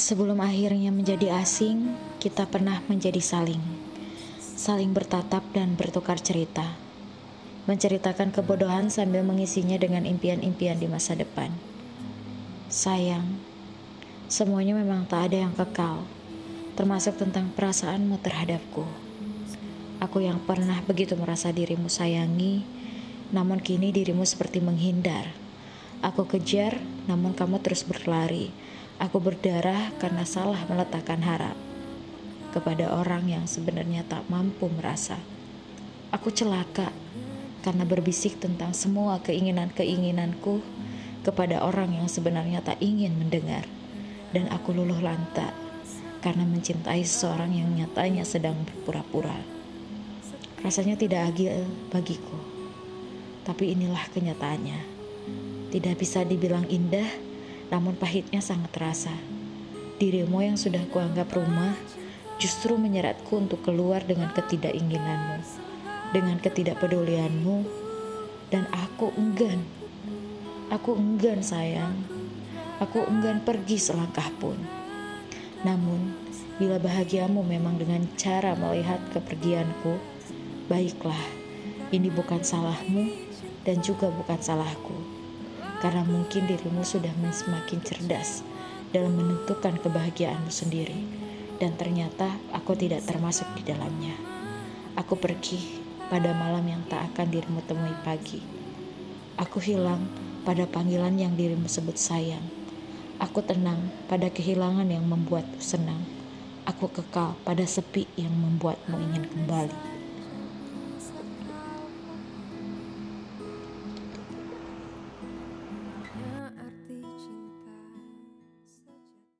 Sebelum akhirnya menjadi asing, kita pernah menjadi saling. Saling bertatap dan bertukar cerita. Menceritakan kebodohan sambil mengisinya dengan impian-impian di masa depan. Sayang, semuanya memang tak ada yang kekal, termasuk tentang perasaanmu terhadapku. Aku yang pernah begitu merasa dirimu sayangi, namun kini dirimu seperti menghindar. Aku kejar, namun kamu terus berlari Aku berdarah karena salah meletakkan harap kepada orang yang sebenarnya tak mampu merasa. Aku celaka karena berbisik tentang semua keinginan-keinginanku kepada orang yang sebenarnya tak ingin mendengar. Dan aku luluh lantak karena mencintai seseorang yang nyatanya sedang berpura-pura. Rasanya tidak adil bagiku, tapi inilah kenyataannya. Tidak bisa dibilang indah, namun pahitnya sangat terasa. Dirimu yang sudah kuanggap rumah justru menyeratku untuk keluar dengan ketidakinginanmu, dengan ketidakpedulianmu, dan aku enggan. Aku enggan sayang, aku enggan pergi selangkah pun. Namun, bila bahagiamu memang dengan cara melihat kepergianku, baiklah, ini bukan salahmu dan juga bukan salahku karena mungkin dirimu sudah semakin cerdas dalam menentukan kebahagiaanmu sendiri, dan ternyata aku tidak termasuk di dalamnya. Aku pergi pada malam yang tak akan dirimu temui pagi. Aku hilang pada panggilan yang dirimu sebut sayang. Aku tenang pada kehilangan yang membuatmu senang. Aku kekal pada sepi yang membuatmu ingin kembali.